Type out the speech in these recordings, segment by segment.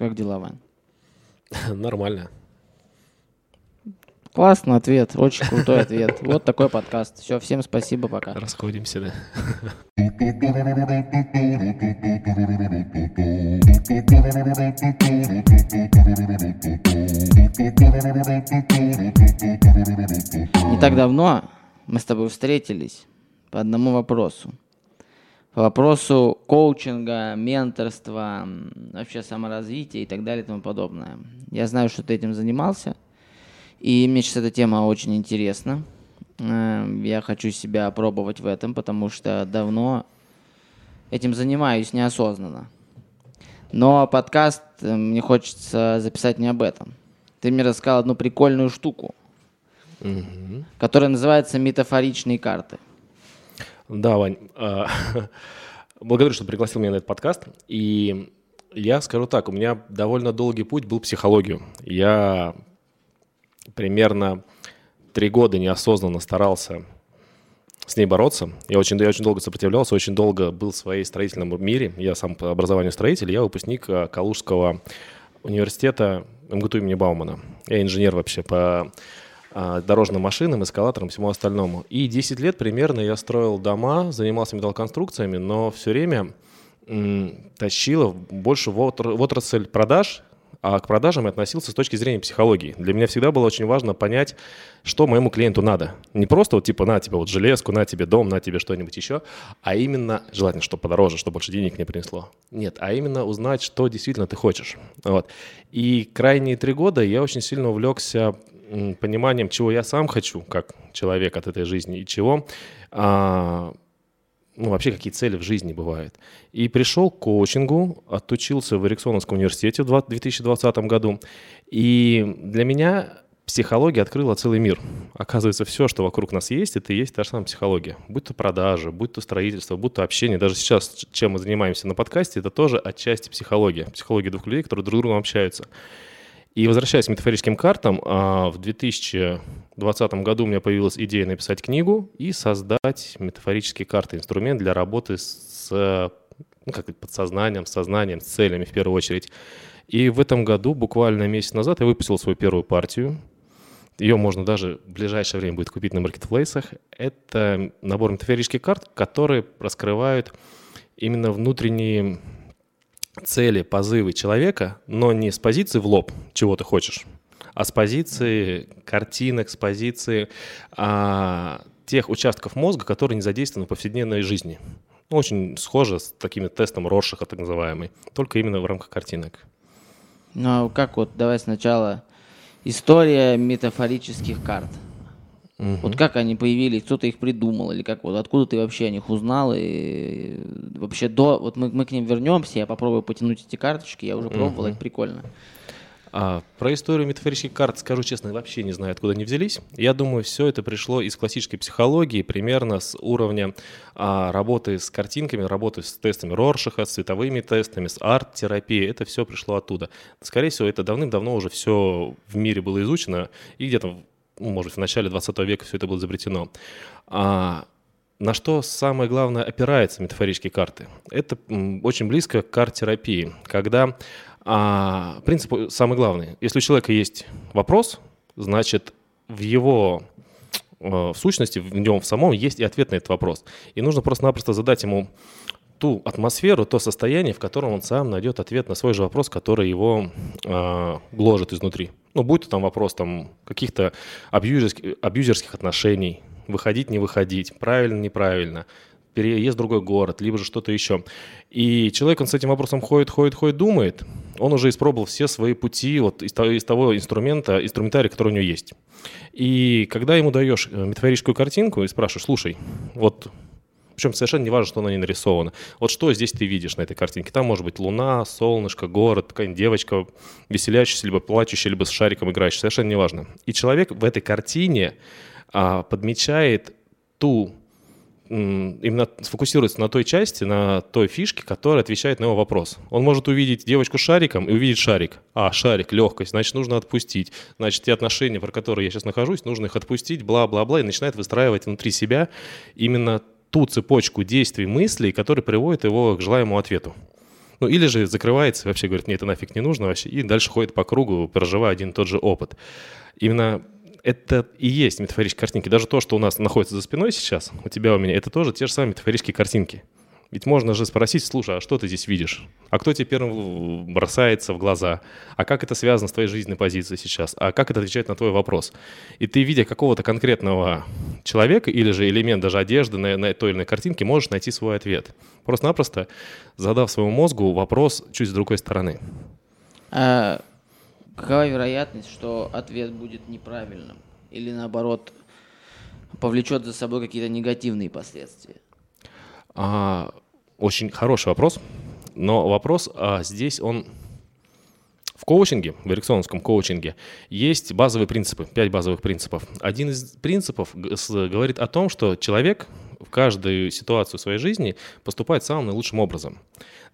Как дела, Вань? Нормально. Классный ответ, очень крутой ответ. Вот такой подкаст. Все, всем спасибо, пока. Расходимся, да. Не так давно мы с тобой встретились по одному вопросу. По вопросу коучинга, менторства, вообще саморазвития и так далее и тому подобное. Я знаю, что ты этим занимался, и мне сейчас эта тема очень интересна. Э, Я хочу себя опробовать в этом, потому что давно этим занимаюсь неосознанно. Но подкаст э, мне хочется записать не об этом. Ты мне рассказал одну прикольную штуку, которая называется метафоричные карты. Да, Вань, а, благодарю, что пригласил меня на этот подкаст. И я скажу так, у меня довольно долгий путь был психологию. Я примерно три года неосознанно старался с ней бороться. Я очень, я очень долго сопротивлялся, очень долго был в своей строительном мире. Я сам по образованию строитель, я выпускник а, Калужского университета МГТУ имени Баумана. Я инженер вообще по дорожным машинам, эскалаторам, всему остальному. И 10 лет примерно я строил дома, занимался металлоконструкциями, но все время тащило больше в, отр- в отрасль продаж, а к продажам я относился с точки зрения психологии. Для меня всегда было очень важно понять, что моему клиенту надо. Не просто вот типа на тебе вот железку, на тебе дом, на тебе что-нибудь еще, а именно, желательно, чтобы подороже, чтобы больше денег не принесло. Нет, а именно узнать, что действительно ты хочешь. Вот. И крайние три года я очень сильно увлекся пониманием, чего я сам хочу, как человек от этой жизни, и чего а, ну, вообще какие цели в жизни бывают. И пришел к коучингу, отучился в Эриксоновском университете в два- 2020 году. И для меня психология открыла целый мир. Оказывается, все, что вокруг нас есть, это и есть та же самая психология. Будь то продажи, будь то строительство, будь то общение. Даже сейчас, чем мы занимаемся на подкасте, это тоже отчасти психология. Психология двух людей, которые друг с другом общаются. И возвращаясь к метафорическим картам, а, в 2020 году у меня появилась идея написать книгу и создать метафорические карты, инструмент для работы с ну, как подсознанием, сознанием, с целями в первую очередь. И в этом году, буквально месяц назад, я выпустил свою первую партию. Ее можно даже в ближайшее время будет купить на маркетплейсах. Это набор метафорических карт, которые раскрывают именно внутренние цели, позывы человека, но не с позиции в лоб, чего ты хочешь, а с позиции картинок, с позиции а, тех участков мозга, которые не задействованы в повседневной жизни. Ну, очень схоже с таким тестом Роршаха, так называемый, только именно в рамках картинок. Ну, а как вот, давай сначала история метафорических карт. Вот как они появились, кто-то их придумал, или как вот, откуда ты вообще о них узнал, и вообще до, вот мы, мы к ним вернемся, я попробую потянуть эти карточки, я уже пробовал, их прикольно. А, про историю метафорических карт, скажу честно, вообще не знаю, откуда они взялись. Я думаю, все это пришло из классической психологии, примерно с уровня а, работы с картинками, работы с тестами Роршаха, с цветовыми тестами, с арт-терапией. Это все пришло оттуда. Скорее всего, это давным-давно уже все в мире было изучено, и где-то, может, в начале 20 века все это было изобретено. А, на что самое главное опирается метафорические карты? Это очень близко к карт-терапии, когда а, принцип самый главный. Если у человека есть вопрос, значит, в его э, в сущности, в нем в самом есть и ответ на этот вопрос. И нужно просто-напросто задать ему ту атмосферу, то состояние, в котором он сам найдет ответ на свой же вопрос, который его э, гложет изнутри. Ну, будь то там вопрос там, каких-то абьюзерских, абьюзерских отношений, выходить, не выходить, правильно, неправильно, переезд в другой город, либо же что-то еще. И человек, он с этим вопросом ходит, ходит, ходит, думает, он уже испробовал все свои пути вот из того, из того инструмента, инструментария, который у него есть. И когда ему даешь э, метафорическую картинку и спрашиваешь, слушай, вот причем совершенно не важно, что на ней нарисовано. Вот что здесь ты видишь на этой картинке? Там может быть луна, солнышко, город, какая-нибудь девочка, веселящаяся, либо плачущая, либо с шариком играющая. Совершенно не важно. И человек в этой картине а, подмечает ту именно сфокусируется на той части, на той фишке, которая отвечает на его вопрос. Он может увидеть девочку с шариком и увидеть шарик. А, шарик, легкость, значит, нужно отпустить. Значит, те отношения, про которые я сейчас нахожусь, нужно их отпустить, бла-бла-бла, и начинает выстраивать внутри себя именно ту цепочку действий, мыслей, которые приводят его к желаемому ответу. Ну, или же закрывается, вообще говорит, мне это нафиг не нужно вообще, и дальше ходит по кругу, проживая один и тот же опыт. Именно это и есть метафорические картинки. Даже то, что у нас находится за спиной сейчас, у тебя, у меня, это тоже те же самые метафорические картинки. Ведь можно же спросить, слушай, а что ты здесь видишь? А кто тебе первым бросается в глаза? А как это связано с твоей жизненной позицией сейчас? А как это отвечает на твой вопрос? И ты, видя какого-то конкретного человека или же элемент даже одежды на, на той или иной картинке, можешь найти свой ответ. Просто-напросто задав своему мозгу вопрос чуть с другой стороны. А какова вероятность, что ответ будет неправильным? Или наоборот, повлечет за собой какие-то негативные последствия? А, очень хороший вопрос, но вопрос а, здесь он в коучинге, в эриксоновском коучинге, есть базовые принципы, пять базовых принципов. Один из принципов говорит о том, что человек в каждую ситуацию своей жизни поступает самым наилучшим образом.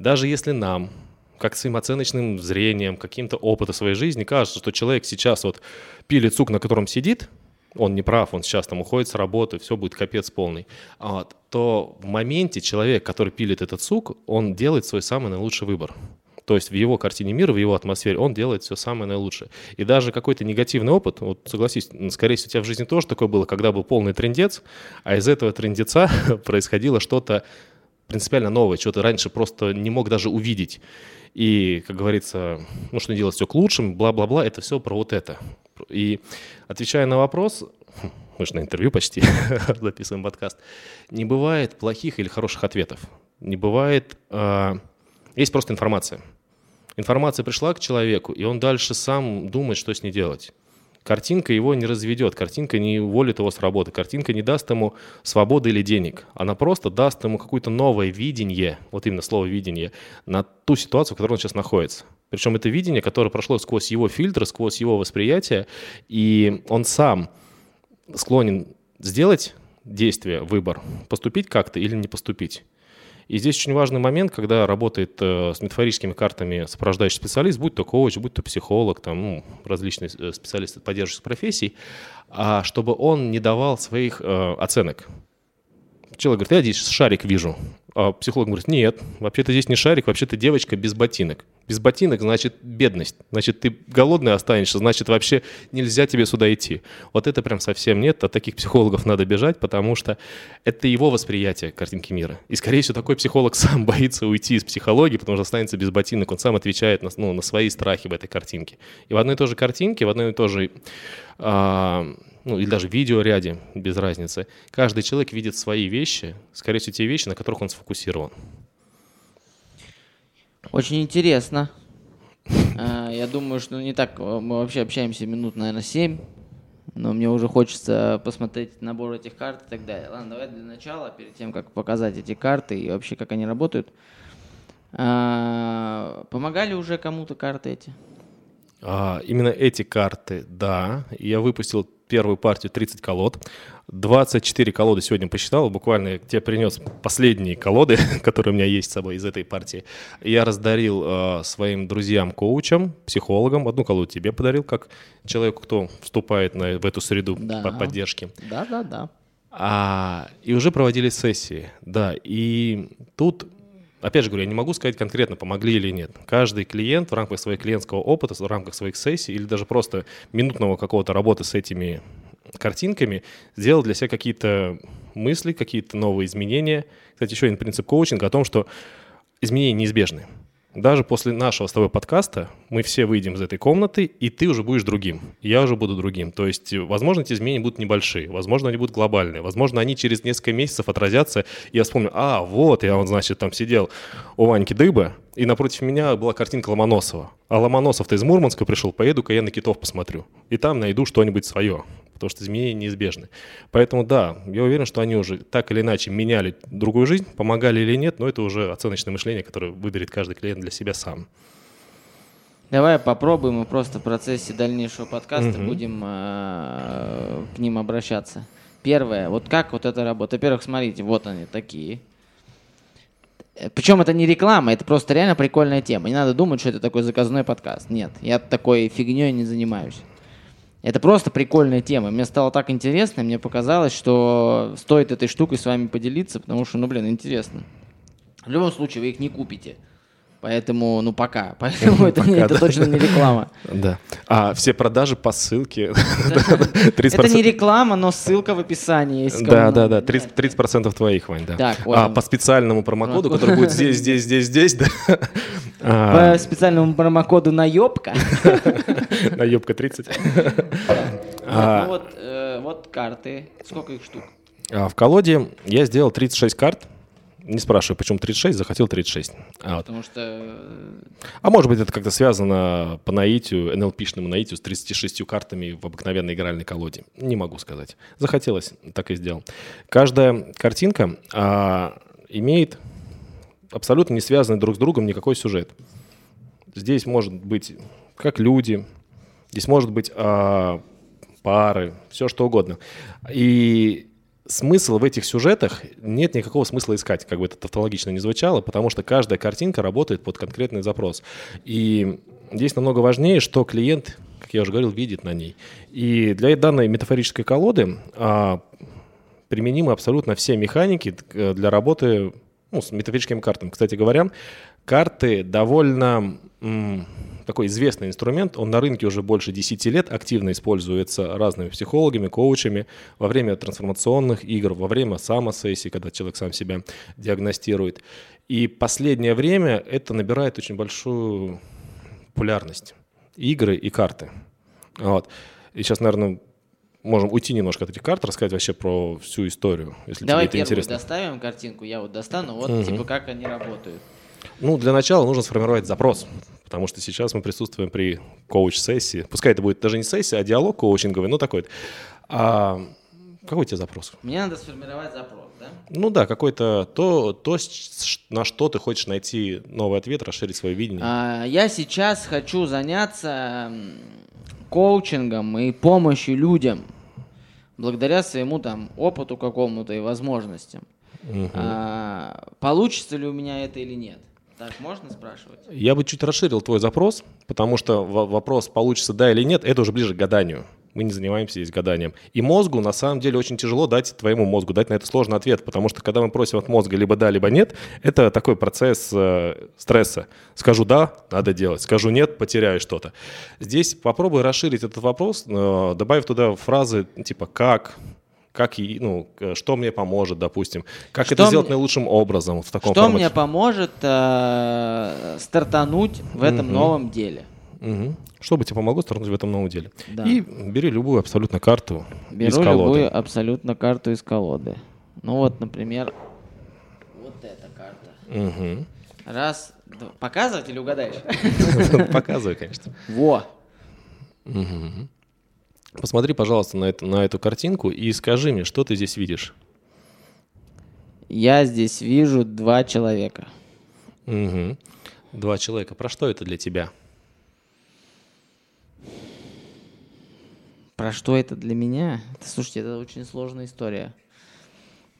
Даже если нам, как своим оценочным зрением, каким-то опытом своей жизни, кажется, что человек сейчас вот пилит сук, на котором сидит, он не прав, он сейчас там уходит с работы, все будет капец полный, вот, то в моменте человек, который пилит этот сук, он делает свой самый наилучший выбор. То есть в его картине мира, в его атмосфере он делает все самое наилучшее. И даже какой-то негативный опыт, вот согласись, скорее всего, у тебя в жизни тоже такое было, когда был полный трендец, а из этого трендеца происходило что-то принципиально новое, что ты раньше просто не мог даже увидеть. И, как говорится, нужно делать все к лучшему, бла-бла-бла, это все про вот это. И отвечая на вопрос, мы же на интервью почти записываем подкаст, не бывает плохих или хороших ответов. Не бывает... Э, есть просто информация. Информация пришла к человеку, и он дальше сам думает, что с ней делать. Картинка его не разведет, картинка не уволит его с работы, картинка не даст ему свободы или денег. Она просто даст ему какое-то новое видение, вот именно слово видение, на ту ситуацию, в которой он сейчас находится. Причем это видение, которое прошло сквозь его фильтры, сквозь его восприятие, и он сам склонен сделать действие, выбор, поступить как-то или не поступить. И здесь очень важный момент, когда работает э, с метафорическими картами сопровождающий специалист, будь то коуч, будь то психолог, там, ну, различные э, специалисты поддерживающих профессий, а чтобы он не давал своих э, оценок. Человек говорит, я здесь шарик вижу. А психолог говорит, нет, вообще-то здесь не шарик, вообще-то девочка без ботинок. Без ботинок значит бедность, значит ты голодный останешься, значит вообще нельзя тебе сюда идти. Вот это прям совсем нет, от таких психологов надо бежать, потому что это его восприятие картинки мира. И скорее всего такой психолог сам боится уйти из психологии, потому что останется без ботинок, он сам отвечает на, ну, на свои страхи в этой картинке. И в одной и той же картинке, в одной и той же... А, ну или даже видеоряде, без разницы, каждый человек видит свои вещи, скорее всего, те вещи, на которых он сфокусирован. Очень интересно. А, я думаю, что не так, мы вообще общаемся минут, наверное, 7, но мне уже хочется посмотреть набор этих карт и так далее. Ладно, давай для начала, перед тем, как показать эти карты и вообще, как они работают. А, помогали уже кому-то карты эти? А, именно эти карты, да. Я выпустил первую партию 30 колод. 24 колоды сегодня посчитал. Буквально я тебе принес последние колоды, которые у меня есть с собой из этой партии. Я раздарил э, своим друзьям-коучам, психологам. Одну колоду тебе подарил, как человеку, кто вступает на, в эту среду да. по поддержки. Да, да, да. А, и уже проводили сессии, да. И тут Опять же говорю, я не могу сказать конкретно, помогли или нет. Каждый клиент в рамках своего клиентского опыта, в рамках своих сессий или даже просто минутного какого-то работы с этими картинками сделал для себя какие-то мысли, какие-то новые изменения. Кстати, еще один принцип коучинга о том, что изменения неизбежны даже после нашего с тобой подкаста мы все выйдем из этой комнаты, и ты уже будешь другим, я уже буду другим. То есть, возможно, эти изменения будут небольшие, возможно, они будут глобальные, возможно, они через несколько месяцев отразятся, и я вспомню, а, вот, я вот, значит, там сидел у Ваньки Дыбы, и напротив меня была картинка Ломоносова. А Ломоносов-то из Мурманска пришел, поеду-ка я на китов посмотрю. И там найду что-нибудь свое потому что изменения неизбежны. Поэтому да, я уверен, что они уже так или иначе меняли другую жизнь, помогали или нет, но это уже оценочное мышление, которое выберет каждый клиент для себя сам. Давай попробуем, и просто в процессе дальнейшего подкаста угу. будем э, к ним обращаться. Первое, вот как вот это работает? Во-первых, смотрите, вот они такие. Причем это не реклама, это просто реально прикольная тема. Не надо думать, что это такой заказной подкаст. Нет, я такой фигней не занимаюсь. Это просто прикольная тема. Мне стало так интересно, мне показалось, что стоит этой штукой с вами поделиться, потому что, ну, блин, интересно. В любом случае, вы их не купите. Поэтому, ну пока. Поэтому это, не- Пока, это да. точно не реклама. Да. А все продажи по ссылке. Это не реклама, но ссылка в описании есть. Да, да, да, 30%, 30% твоих, Вань, да. А по специальному промокоду, который будет здесь, здесь, здесь, здесь, да. По А, специальному промокоду наебка. Наебка 30. Ну вот, э, вот карты. Сколько их штук? А В колоде я сделал 36 карт. Не спрашиваю, почему 36, захотел 36. А, вот. Потому что э, А может быть, это как-то связано по наитию, NLP-шному наитию с 36 картами в обыкновенной игральной колоде. Не могу сказать. Захотелось, так и сделал. Каждая картинка а, имеет абсолютно не связанный друг с другом никакой сюжет. Здесь может быть как люди, здесь может быть а, пары, все что угодно. И смысл в этих сюжетах нет никакого смысла искать, как бы это тавтологично не звучало, потому что каждая картинка работает под конкретный запрос. И здесь намного важнее, что клиент, как я уже говорил, видит на ней. И для данной метафорической колоды а, применимы абсолютно все механики э, для работы ну, с метафорическими картами. Кстати говоря, карты довольно такой известный инструмент. Он на рынке уже больше 10 лет активно используется разными психологами, коучами во время трансформационных игр, во время самосессий, когда человек сам себя диагностирует. И последнее время это набирает очень большую популярность. Игры и карты. Вот. И сейчас, наверное, можем уйти немножко от этих карт, рассказать вообще про всю историю, если Давай тебе это интересно. доставим картинку, я вот достану, вот типа как они работают. Ну, для начала нужно сформировать запрос, потому что сейчас мы присутствуем при коуч-сессии. Пускай это будет даже не сессия, а диалог коучинговый, ну такой. А какой у тебя запрос? Мне надо сформировать запрос, да? Ну да, какой-то то, то, на что ты хочешь найти новый ответ, расширить свое видение. А, я сейчас хочу заняться коучингом и помощью людям благодаря своему там опыту какому-то и возможностям. А, получится ли у меня это или нет? Так можно спрашивать? Я бы чуть расширил твой запрос, потому что во- вопрос, получится да или нет, это уже ближе к гаданию. Мы не занимаемся здесь гаданием. И мозгу, на самом деле, очень тяжело дать твоему мозгу, дать на это сложный ответ, потому что когда мы просим от мозга либо да, либо нет, это такой процесс э, стресса. Скажу да, надо делать. Скажу нет, потеряю что-то. Здесь попробуй расширить этот вопрос, э, добавив туда фразы типа «как», как, и, ну, что мне поможет, допустим, как Что это сделать мне- наилучшим образом в таком Что формате. мне поможет э, стартануть в этом новом деле? Мгм. Что бы тебе помогло стартануть в этом новом деле? Да. И бери любую абсолютно карту из Беру колоды. любую абсолютно карту из колоды. Ну вот, например, вот эта карта. Мгм. Раз, два. Показывать или угадаешь? Показывай, конечно. Во. Посмотри, пожалуйста, на, это, на эту картинку и скажи мне, что ты здесь видишь. Я здесь вижу два человека. Мгм. Два человека. Про что это для тебя? Про что это для меня? Слушайте, это очень сложная история.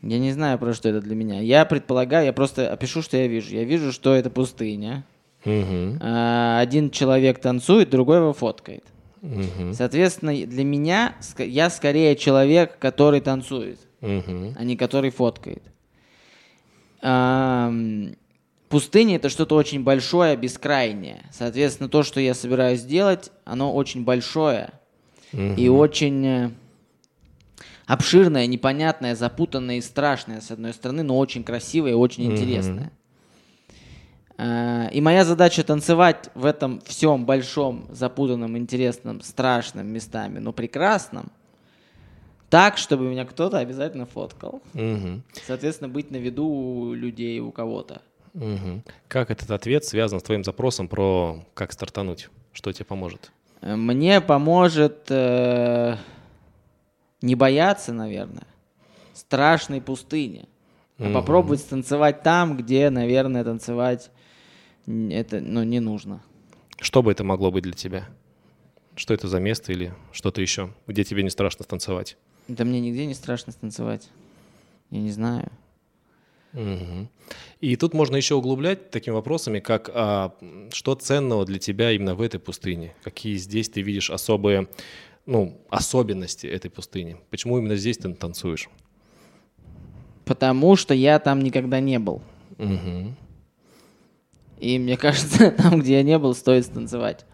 Я не знаю, про что это для меня. Я предполагаю, я просто опишу, что я вижу. Я вижу, что это пустыня. А, Один человек танцует, другой его фоткает. Мгм. Соответственно, для меня я скорее человек, который танцует, Мгм. а не который фоткает. Пустыня это что-то очень большое, бескрайнее. Соответственно, то, что я собираюсь сделать, оно очень большое и очень э, обширное, непонятное, запутанное и страшное, с одной стороны, но очень красивое и очень интересное. А, И моя задача танцевать в этом всем большом, запутанном, интересном, страшном местами, но прекрасном, так, чтобы меня кто-то обязательно фоткал. Мгм. Соответственно, быть на виду у людей, у кого-то. Мгм. Как этот ответ связан с твоим запросом про как стартануть? Что тебе поможет? Э, Мне поможет э, не бояться, наверное, страшной пустыни. А попробовать станцевать там, где, наверное, танцевать это ну, не нужно. Что бы это могло быть для тебя? Что это за место или что-то еще, где тебе не страшно танцевать? Да мне нигде не страшно станцевать. Я не знаю. Мгм. И тут можно еще углублять такими вопросами, как а, что ценного для тебя именно в этой пустыне? Какие здесь ты видишь особые, ну, особенности этой пустыни? Почему именно здесь ты танцуешь? Потому что я там никогда не был. Мгм. И мне кажется, там, где я не был, стоит станцевать.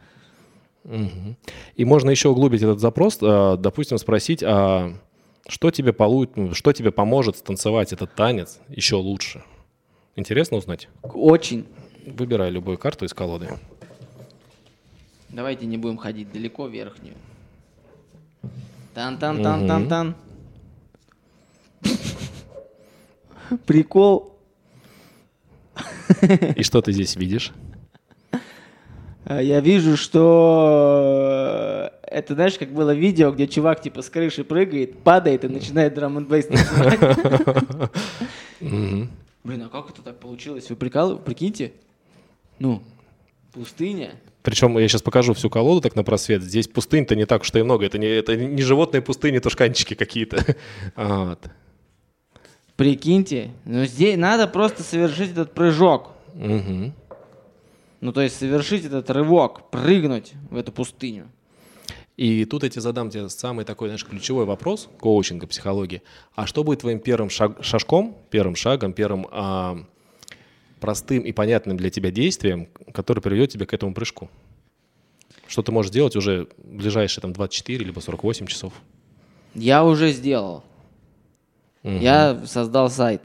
Мгм. И можно еще углубить этот запрос, а, допустим, спросить, а что тебе, полу... ну, что тебе поможет станцевать этот танец еще лучше? Интересно узнать? Очень. Выбирай любую карту из колоды. Давайте не будем ходить далеко верхнюю. Тан-тан-тан-тан-тан. Прикол. И что ты здесь видишь? А, Я вижу, что э, это, знаешь, как было видео, где чувак типа с крыши прыгает, падает и начинает драм н. Блин, а как это так получилось? Вы прикал... прикиньте? Ну, пустыня. Причем я сейчас покажу всю колоду так на просвет. Здесь пустынь-то не так уж и много. Это не, это не животные пустыни, тушканчики какие-то. Вот. Прикиньте. Ну, здесь надо просто совершить этот прыжок. Мгм. Ну, то есть совершить этот рывок, прыгнуть в эту пустыню. И тут я тебе задам тебе самый такой, знаешь, ключевой вопрос коучинга, психологии. А что будет твоим первым шаг- шажком, первым шагом, первым а, простым и понятным для тебя действием, который приведет тебя к этому прыжку? Что ты можешь делать уже в ближайшие там 24 либо 48 часов? Я уже сделал. Я создал сайт.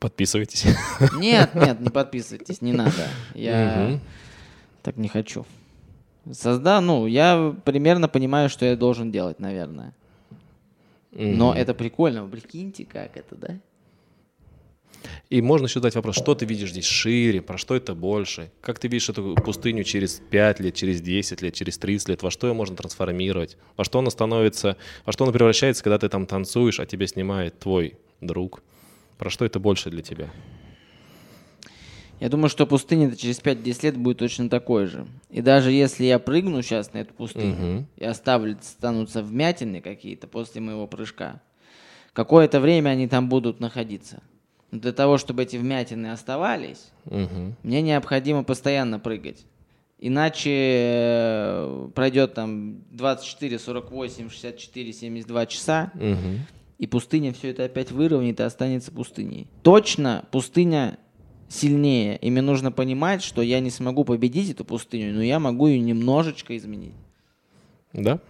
Подписывайтесь. Нет, нет, не подписывайтесь, не надо. Я Мгм. так не хочу. Создал, ну, я примерно понимаю, что я должен делать, наверное. Но это прикольно. Прикиньте, как это, да? И можно еще задать вопрос, что ты видишь здесь шире, про что это больше? Как ты видишь эту пустыню через 5 лет, через 10 лет, через 30 лет? Во что ее можно трансформировать? Во что она становится, во что она превращается, когда ты там танцуешь, а тебя снимает твой друг? Про что это больше для тебя? Я думаю, что пустыня через 5-10 лет будет точно такой же. И даже если я прыгну сейчас на эту пустыню Мгм. и оставлю, станутся вмятины какие-то после моего прыжка, какое-то время они там будут находиться. Для того, чтобы эти вмятины оставались, Мгм. мне необходимо постоянно прыгать. Иначе э, пройдет там 24, 48, 64, 72 часа, Мгм. и пустыня все это опять выровняет и останется пустыней. Точно пустыня сильнее. И мне нужно понимать, что я не смогу победить эту пустыню, но я могу ее немножечко изменить. Да?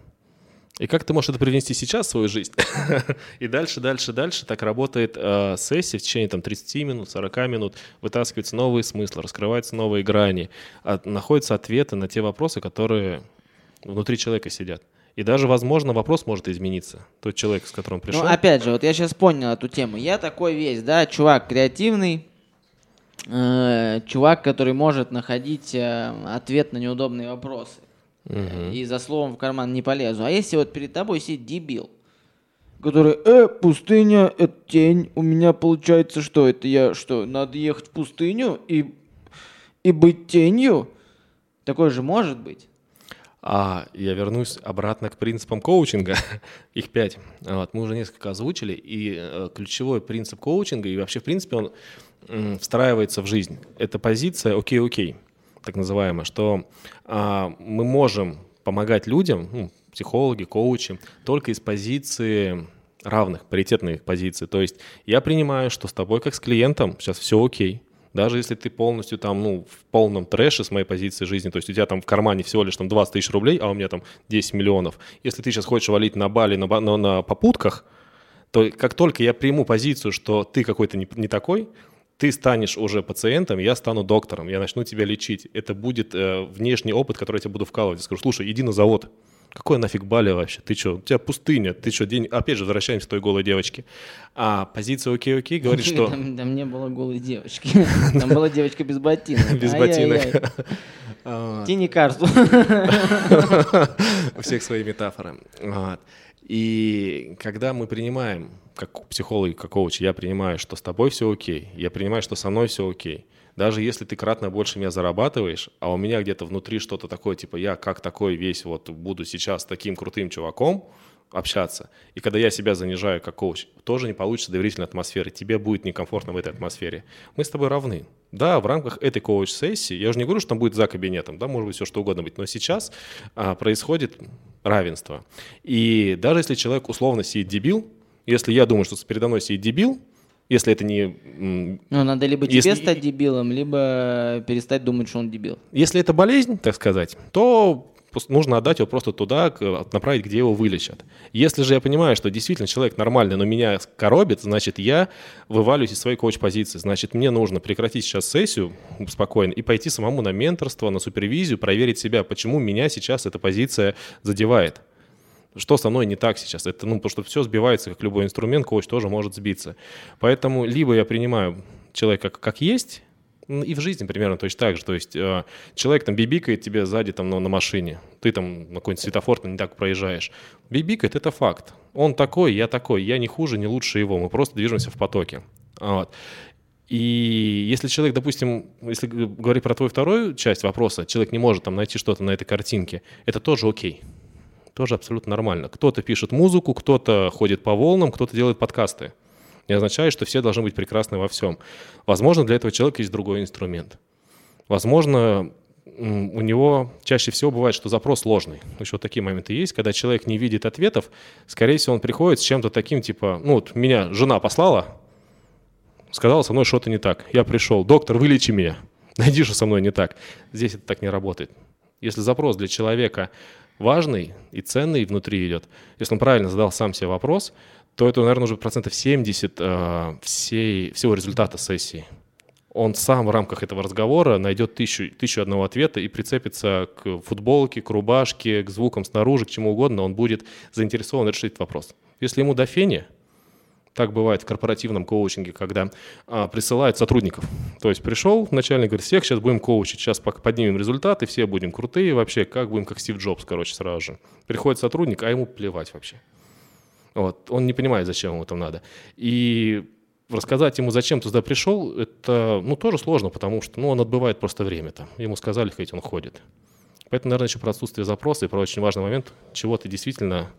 И как ты можешь это привнести сейчас в свою жизнь? И дальше, дальше, дальше так работает э, сессия в течение там, 30 минут, 40 минут, вытаскиваются новые смыслы, раскрываются новые грани, от- находятся ответы на те вопросы, которые внутри человека сидят. И даже, возможно, вопрос может измениться. Тот человек, с которым пришел. Ну, опять же, вот я сейчас понял эту тему. Я такой весь, да, чувак креативный, э, чувак, который может находить э, ответ на неудобные вопросы. Э, И за словом в карман не полезу. А если вот перед тобой сидит дебил, который, э, пустыня, это тень, у меня получается что? Это я что, надо ехать в пустыню и, и быть тенью? Такое же может быть. А я вернусь обратно к принципам коучинга. Их пять. Вот, мы уже несколько озвучили. И э, ключевой принцип коучинга, и вообще, в принципе, он м, встраивается в жизнь. Это позиция «окей-окей», так называемая, что а, мы можем помогать людям, ну, психологи, коучи, только из позиции равных, паритетных позиций. То есть я принимаю, что с тобой, как с клиентом, сейчас все окей. Даже если ты полностью там, ну, в полном трэше с моей позиции жизни, то есть у тебя там в кармане всего лишь там 20 тысяч рублей, а у меня там 10 миллионов. Если ты сейчас хочешь валить на Бали на, на, на попутках, то как только я приму позицию, что ты какой-то не, не такой, ты станешь уже пациентом, я стану доктором, я начну тебя лечить. Это будет э, внешний опыт, который я тебе буду вкалывать. Я скажу, слушай, иди на завод. Какой нафиг Бали вообще? Ты что? У тебя пустыня. Ты что, день... Опять же, возвращаемся к той голой девочке. А позиция окей-окей говорит, что... Там, там не было голой девочки. Там была девочка без ботинок. Без ботинок. А, Тяни карту. У всех свои метафоры. И когда мы принимаем, как психолог, как коуч, я принимаю, что с тобой все окей, я принимаю, что со мной все окей. Даже если ты кратно больше меня зарабатываешь, а у меня где-то внутри что-то такое, типа я как такой весь вот буду сейчас таким крутым чуваком общаться, и когда я себя занижаю как коуч, тоже не получится доверительной атмосферы, тебе будет некомфортно в этой атмосфере. Мы с тобой равны. Да, в рамках этой коуч-сессии, я уже не говорю, что там будет за кабинетом, да, может быть все что угодно быть, но сейчас а, происходит равенство. И даже если человек условно сидит дебил, если я думаю, что передо мной сидит дебил, Если это не... Ну, надо либо тебе если... стать дебилом, либо перестать думать, что он дебил. Если это болезнь, так сказать, то нужно отдать его просто туда, направить, где его вылечат. Если же я понимаю, что действительно человек нормальный, но меня коробит, значит, я вывалюсь из своей коуч-позиции. Значит, мне нужно прекратить сейчас сессию спокойно и пойти самому на менторство, на супервизию, проверить себя, почему меня сейчас эта позиция задевает. Что со мной не так сейчас? Это, ну, потому что все сбивается, как любой инструмент, коуч тоже может сбиться. Поэтому либо я принимаю человека как, есть, и в жизни примерно точно так же. То есть э, человек там бибикает тебе сзади там, ну, на машине, ты там на какой-нибудь светофор не так проезжаешь. Бибикает — это факт. Он такой, я такой, я не хуже, не лучше его, мы просто движемся в потоке. Вот. И если человек, допустим, если говорить про твою вторую часть вопроса, человек не может там найти что-то на этой картинке, это тоже окей. Тоже абсолютно нормально. Кто-то пишет музыку, кто-то ходит по волнам, кто-то делает подкасты не означает, что все должны быть прекрасны во всем. Возможно, для этого человека есть другой инструмент. Возможно, у него чаще всего бывает, что запрос ложный. Еще вот такие моменты есть, когда человек не видит ответов, скорее всего, он приходит с чем-то таким, типа, ну вот меня жена послала, сказала со мной что-то не так. Я пришел, доктор, вылечи меня. Найди, что со мной не так. Здесь это так не работает. Если запрос для человека важный и ценный внутри идет, если он правильно задал сам себе вопрос, то это, наверное, уже процентов 70 э, всей, всего результата сессии. Он сам в рамках этого разговора найдет тысячу, тысячу одного ответа и прицепится к футболке, к рубашке, к звукам снаружи, к чему угодно, он будет заинтересован решить вопрос. Если ему до фени, так бывает в корпоративном коучинге, когда а, присылают сотрудников. То есть пришел начальник, говорит, всех сейчас будем коучить, сейчас поднимем результаты, все будем крутые вообще, как будем, как Стив Джобс, короче, сразу же. Приходит сотрудник, а ему плевать вообще. Вот. Он не понимает, зачем ему это надо. И рассказать ему, зачем ты туда пришел, это ну, тоже сложно, потому что ну, он отбывает просто время там. Ему сказали, хоть он ходит. Поэтому, наверное, еще про отсутствие запроса и про очень важный момент, чего ты действительно...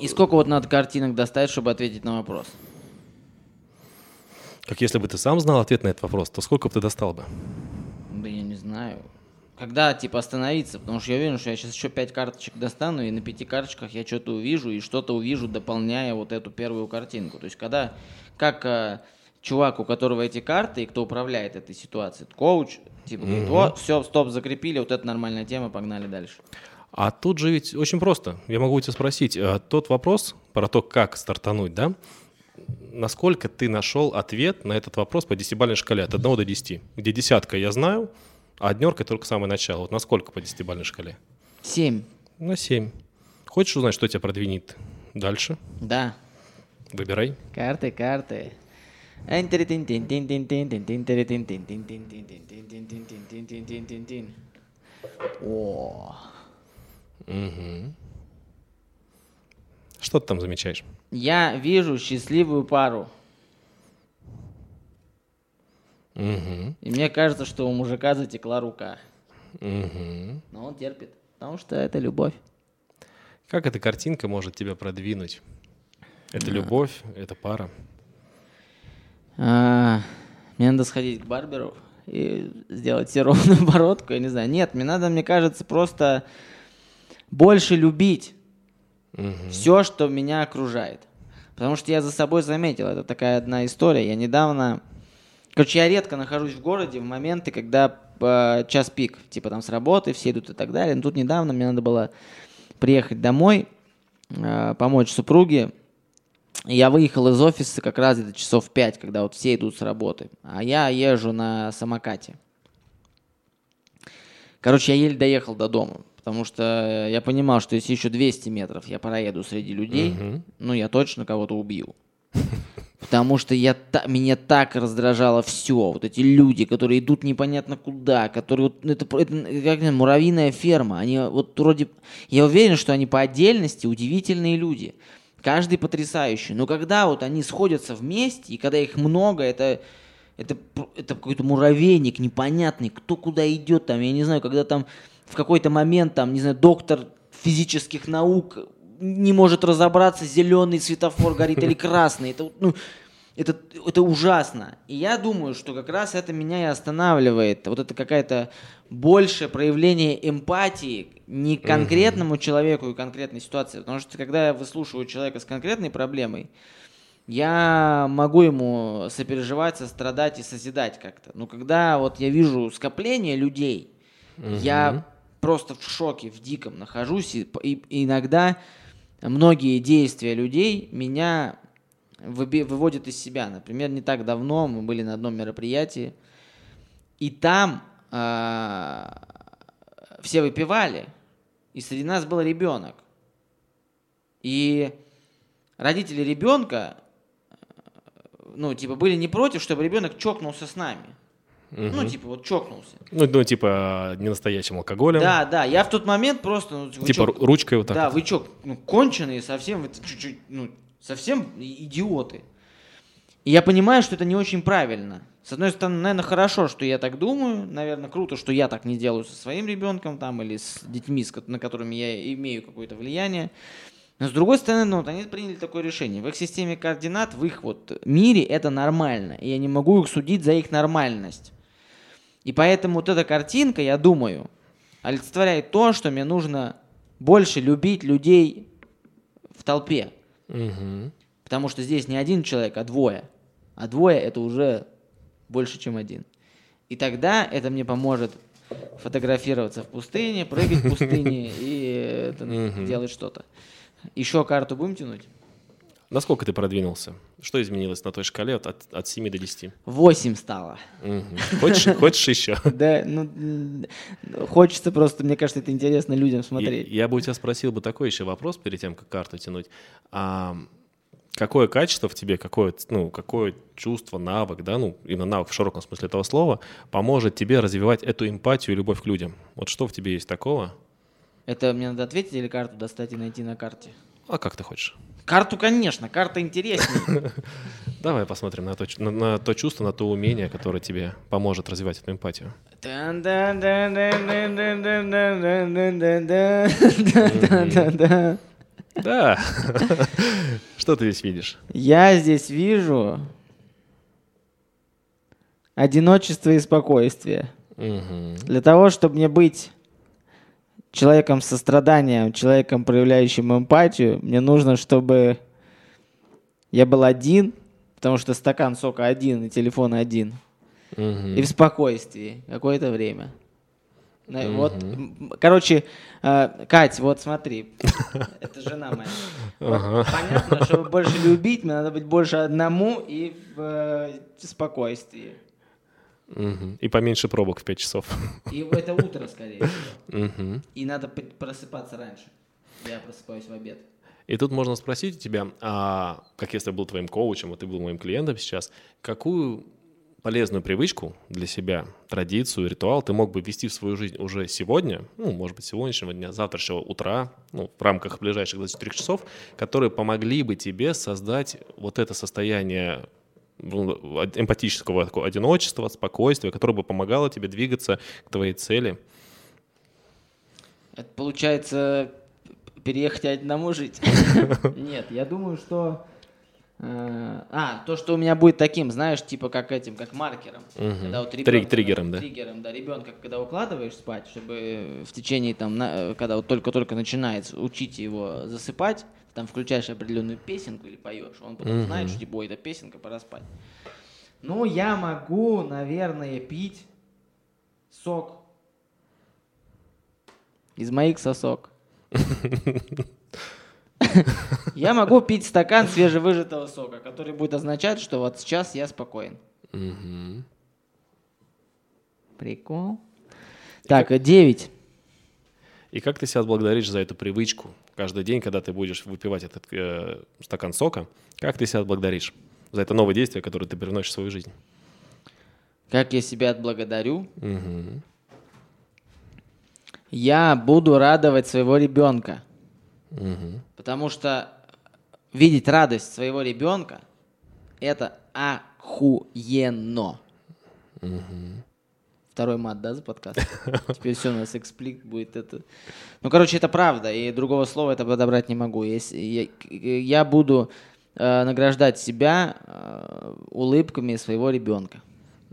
И сколько вот надо картинок достать, чтобы ответить на вопрос? Как если бы ты сам знал ответ на этот вопрос, то сколько бы ты достал бы? Да я не знаю. Когда, типа, остановиться, потому что я уверен, что я сейчас еще пять карточек достану, и на пяти карточках я что-то увижу, и что-то увижу, дополняя вот эту первую картинку. То есть, когда, как э, чувак, у которого эти карты, и кто управляет этой ситуацией, коуч, типа, говорит, вот, все, стоп, закрепили, вот это нормальная тема, погнали дальше. А тут же ведь очень просто. Я могу тебя спросить, э, тот вопрос про то, как стартануть, да, насколько ты нашел ответ на этот вопрос по десятибалльной шкале от 1 до 10, где десятка я знаю, а однерка только самое начало. Вот на сколько по десятибалльной шкале? Семь. На семь. Хочешь узнать, что тебя продвинет дальше? Да. Выбирай. Карты, карты. О. Угу. Что ты там замечаешь? Я вижу счастливую пару. Угу. И мне кажется, что у мужика затекла рука. Угу. Но он терпит, потому что это любовь. Как эта картинка может тебя продвинуть? Это любовь, это пара. А, мне надо сходить к барберу и сделать себе ровную бородку, я не знаю. Нет, мне надо, мне кажется, просто больше любить угу. все, что меня окружает. Потому что я за собой заметил, это такая одна история. Я недавно Короче, я редко нахожусь в городе в моменты, когда э, час пик, типа там с работы, все идут и так далее. Но тут недавно мне надо было приехать домой, э, помочь супруге. я выехал из офиса как раз где-то часов пять, когда вот все идут с работы. А я езжу на самокате. Короче, я еле доехал до дома, потому что я понимал, что если еще 200 метров я проеду среди людей, Мгм. ну, я точно кого-то убью. Потому что я, та, меня так раздражало все. Вот эти люди, которые идут непонятно куда, которые... Вот, это, это как муравьиная ферма. Они вот вроде... Я уверен, что они по отдельности удивительные люди. Каждый потрясающий. Но когда вот они сходятся вместе, и когда их много, это... Это, это какой-то муравейник непонятный, кто куда идет там, я не знаю, когда там в какой-то момент там, не знаю, доктор физических наук не может разобраться, зеленый светофор горит или красный. Это, ну, это, это ужасно. И я думаю, что как раз это меня и останавливает. Вот это какая-то большее проявление эмпатии не к конкретному человеку и конкретной ситуации. Потому что когда я выслушиваю человека с конкретной проблемой, я могу ему сопереживать, сострадать и созидать как-то. Но когда вот я вижу скопление людей, я просто в шоке, в диком нахожусь. И, и иногда многие действия людей меня выводят из себя. Например, не так давно мы были на одном мероприятии, и там э, все выпивали, и среди нас был ребенок. И родители ребенка, ну, типа, были не против, чтобы ребенок чокнулся с нами. Угу. Ну, типа, вот чокнулся. Ну, ну, типа, не настоящим алкоголем. Да, да. Я в тот момент просто... Ну, типа, чё, ручкой вот так. Да, вот. вы чё, ну, конченые совсем, вы чуть-чуть, ну, совсем идиоты. И я понимаю, что это не очень правильно. С одной стороны, наверное, хорошо, что я так думаю. Наверное, круто, что я так не делаю со своим ребенком там или с детьми, на которыми я имею какое-то влияние. Но с другой стороны, ну, вот они приняли такое решение. В их системе координат, в их вот мире это нормально. И я не могу их судить за их нормальность. И поэтому вот эта картинка, я думаю, олицетворяет то, что мне нужно больше любить людей в толпе. Угу. Потому что здесь не один человек, а двое. А двое это уже больше, чем один. И тогда это мне поможет фотографироваться в пустыне, прыгать в пустыне и это, делать что-то. Еще карту будем тянуть? Насколько ты продвинулся? Что изменилось на той шкале от, от, от 7 до 10? 8 стало. Угу. Хочешь, хочешь еще? Да, ну, хочется просто, мне кажется, это интересно людям смотреть. Я, бы у тебя спросил бы такой еще вопрос перед тем, как карту тянуть. А, какое качество в тебе, какое, ну, какое чувство, навык, да, ну, именно навык в широком смысле этого слова, поможет тебе развивать эту эмпатию и любовь к людям? Вот что в тебе есть такого? Это мне надо ответить или карту достать и найти на карте? А как ты хочешь? Карту, конечно, карта интереснее. Давай посмотрим на то, на, на то чувство, на то умение, которое тебе поможет развивать эту эмпатию. Да. Что ты здесь видишь? Я здесь вижу одиночество и спокойствие. Для того, чтобы мне быть человеком с состраданием, человеком, проявляющим эмпатию, мне нужно, чтобы я был один, потому что стакан сока один и телефон один. Угу. И в спокойствии какое-то время. Угу. Вот, короче, э, Кать, вот смотри, это жена моя. Вот, понятно, чтобы больше любить, мне надо быть больше одному и в, э, в спокойствии. Угу. И поменьше пробок в 5 часов. И это утро, скорее всего. Угу. И надо просыпаться раньше. Я просыпаюсь в обед. И тут можно спросить у тебя, а, как если я был твоим коучем, а ты был моим клиентом сейчас, какую полезную привычку для себя, традицию, ритуал ты мог бы ввести в свою жизнь уже сегодня, ну, может быть, сегодняшнего дня, завтрашнего утра, ну, в рамках ближайших 24 часов, которые помогли бы тебе создать вот это состояние эмпатического такого одиночества, спокойствия, которое бы помогало тебе двигаться к твоей цели? Это получается переехать одному жить? Нет, я думаю, что Э, а, то, что у меня будет таким, знаешь, типа как этим, как маркером. Угу. Когда вот ребенка, триггером, да? Триггером, да. Ребенка, когда укладываешь спать, чтобы в течение там, на, когда вот только-только начинает учить его засыпать, там включаешь определенную песенку или поешь, он потом угу. знает, что типа, ой, это песенка, пора спать. Ну, я могу, наверное, пить сок из моих сосок. Я могу пить стакан свежевыжатого сока, который будет означать, что вот сейчас я спокоен. Прикол. Так, 9. И как ты себя отблагодаришь за эту привычку? Каждый день, когда ты будешь выпивать этот э, стакан сока, как ты себя отблагодаришь за это новое действие, которое ты переносишь в свою жизнь? Как я себя отблагодарю? Угу. Я буду радовать своего ребенка. Угу. Потому что видеть радость своего ребенка – это охуенно. Угу. Второй мат, да, за подкаст? Теперь все у нас эксплик будет это. Ну, короче, это правда, и другого слова это подобрать не могу. Если я, я буду э, награждать себя э, улыбками своего ребенка.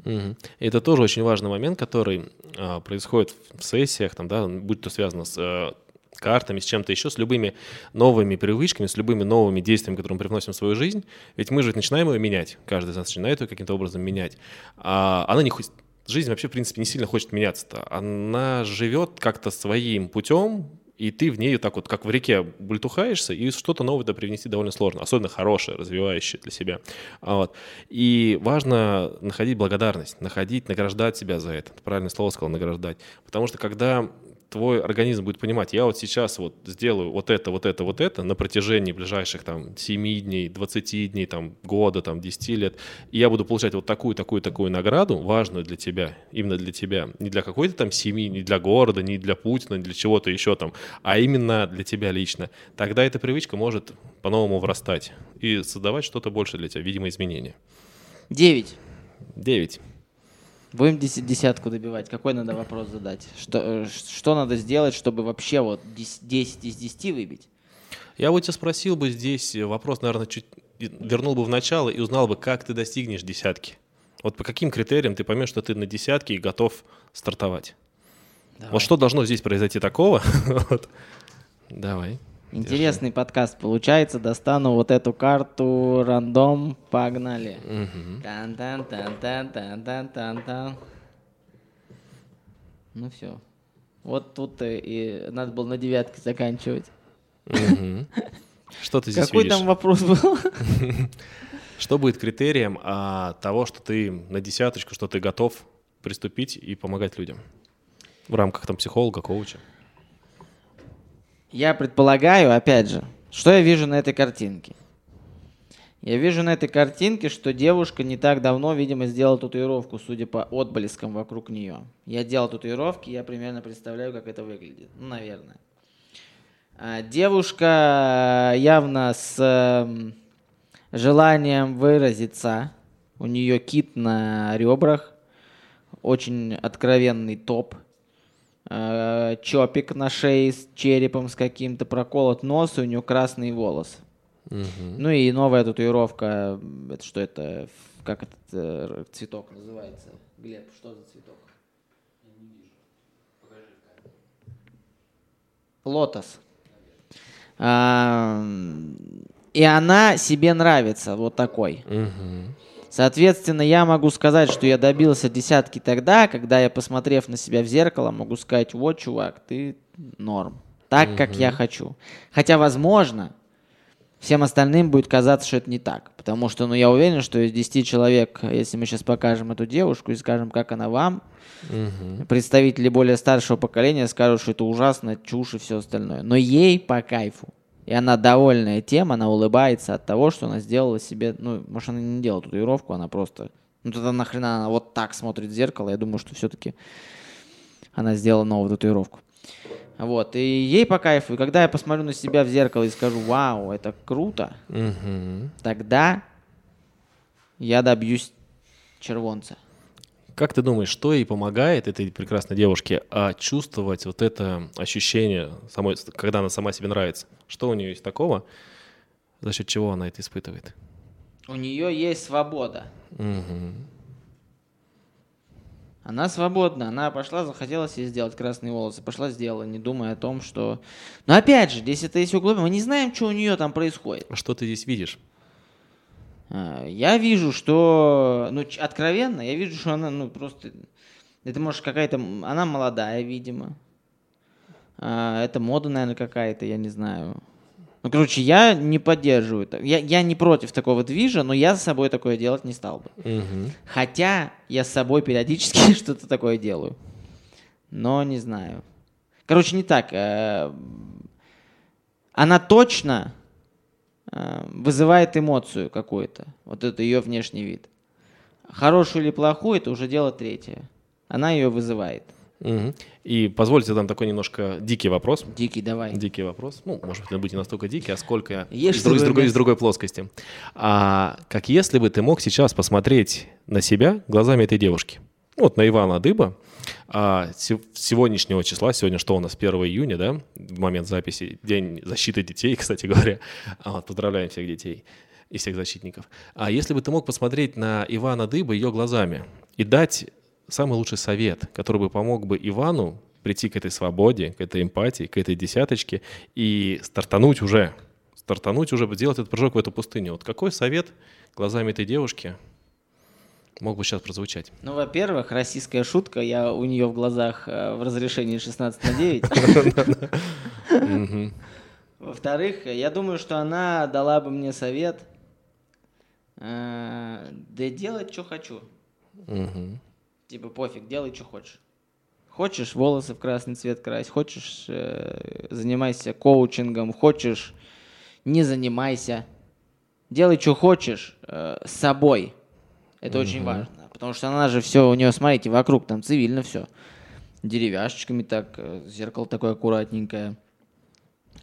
Угу. Это тоже очень важный момент, который э, происходит в сессиях, там, да, будь то связано с э, картами, с чем-то еще, с любыми новыми привычками, с любыми новыми действиями, которые мы привносим в свою жизнь. Ведь мы же начинаем ее менять, каждый из нас начинает ее каким-то образом менять. А она не хочет, жизнь вообще, в принципе, не сильно хочет меняться-то. Она живет как-то своим путем, и ты в ней так вот, как в реке, бультухаешься, и что-то новое да привнести довольно сложно, особенно хорошее, развивающее для себя. Вот. И важно находить благодарность, находить, награждать себя за это. Правильное слово сказал, награждать. Потому что когда твой организм будет понимать, я вот сейчас вот сделаю вот это, вот это, вот это на протяжении ближайших там 7 дней, 20 дней, там года, там 10 лет, и я буду получать вот такую, такую, такую награду, важную для тебя, именно для тебя, не для какой-то там семьи, не для города, не для Путина, не для чего-то еще там, а именно для тебя лично, тогда эта привычка может по-новому врастать и создавать что-то больше для тебя, видимо, изменения. Девять. Девять. Будем десятку добивать. Какой надо вопрос задать? Что, э, что надо сделать, чтобы вообще вот 10 из 10 выбить? Я вот тебя спросил бы здесь вопрос, наверное, чуть вернул бы в начало и узнал бы, как ты достигнешь десятки. Вот по каким критериям ты поймешь, что ты на десятке и готов стартовать? Давай. Вот что должно здесь произойти такого? Давай. Интересный Держи. подкаст получается. Достану вот эту карту рандом. Погнали. Тан -тан -тан -тан -тан -тан -тан -тан. Ну все. Вот тут и надо было на девятке заканчивать. Что ты здесь Какой видишь? там вопрос был? Что будет критерием а, того, что ты на десяточку, что ты готов приступить и помогать людям в рамках там психолога, коуча? Я предполагаю, опять же, что я вижу на этой картинке. Я вижу на этой картинке, что девушка не так давно, видимо, сделала татуировку, судя по отблескам вокруг нее. Я делал татуировки, я примерно представляю, как это выглядит. Ну, наверное. А, девушка явно с эм, желанием выразиться. У нее кит на ребрах. Очень откровенный топ э, чопик на шее с черепом с каким-то, проколот нос, и у нее красный волос. Угу. Ну и новая татуировка, это что это, как этот э, цветок называется? Глеб, что за цветок? Лотос. А, и она себе нравится, вот такой. Угу. Соответственно, я могу сказать, что я добился десятки тогда, когда я, посмотрев на себя в зеркало, могу сказать, вот, чувак, ты норм. Так, угу. как я хочу. Хотя, возможно, всем остальным будет казаться, что это не так. Потому что, ну, я уверен, что из 10 человек, если мы сейчас покажем эту девушку и скажем, как она вам, угу. представители более старшего поколения скажут, что это ужасно, чушь и все остальное. Но ей по кайфу. И она довольная тем, она улыбается от того, что она сделала себе, ну, может, она не делала татуировку, она просто, ну, тогда нахрена она вот так смотрит в зеркало, я думаю, что все-таки она сделала новую татуировку. Вот, и ей по кайфу. И когда я посмотрю на себя в зеркало и скажу, вау, это круто, угу. тогда я добьюсь червонца. Как ты думаешь, что ей помогает этой прекрасной девушке а, чувствовать вот это ощущение, самой, когда она сама себе нравится? Что у нее есть такого, за счет чего она это испытывает? У нее есть свобода. Угу. Она свободна, она пошла, захотела себе сделать красные волосы, пошла сделала, не думая о том, что... Но опять же, здесь это есть углубим, мы не знаем, что у нее там происходит. А что ты здесь видишь? А, я вижу, что, ну, откровенно, я вижу, что она, ну, просто, это может какая-то, она молодая, видимо. А, это мода, наверное, какая-то, я не знаю. Ну, короче, я не поддерживаю. Я, я не против такого движа, но я с собой такое делать не стал бы. Угу. Хотя я с собой периодически что-то такое делаю. Но не знаю. Короче, не так. Э, она точно Э, вызывает эмоцию какую-то. Вот это ее внешний вид. Хорошую или плохую, это уже дело третье. Она ее вызывает. Угу. И позвольте задам такой немножко дикий вопрос. Дикий, давай. Дикий вопрос. Ну, может быть, будет не настолько дикий, а сколько Ешь из, из, другой, из другой плоскости. А, как если бы ты мог сейчас посмотреть на себя глазами этой девушки. Вот на Ивана Дыба, а сегодняшнего числа, сегодня что у нас, 1 июня, да, в момент записи, День защиты детей, кстати говоря, а, вот, поздравляем всех детей и всех защитников. А если бы ты мог посмотреть на Ивана Дыба ее глазами и дать самый лучший совет, который бы помог бы Ивану прийти к этой свободе, к этой эмпатии, к этой десяточке и стартануть уже, стартануть уже, сделать этот прыжок в эту пустыню. Вот какой совет глазами этой девушки мог бы сейчас прозвучать? Ну, во-первых, российская шутка, я у нее в глазах э, в разрешении 16 на 9. Во-вторых, я думаю, что она дала бы мне совет, э, да делать, что хочу. Типа пофиг, делай, что хочешь. Хочешь волосы в красный цвет крась, хочешь э, занимайся коучингом, хочешь не занимайся. Делай, что хочешь э, с собой. Это угу. очень важно. Потому что она же все, у нее, смотрите, вокруг там цивильно все. Деревяшечками так, э, зеркало такое аккуратненькое.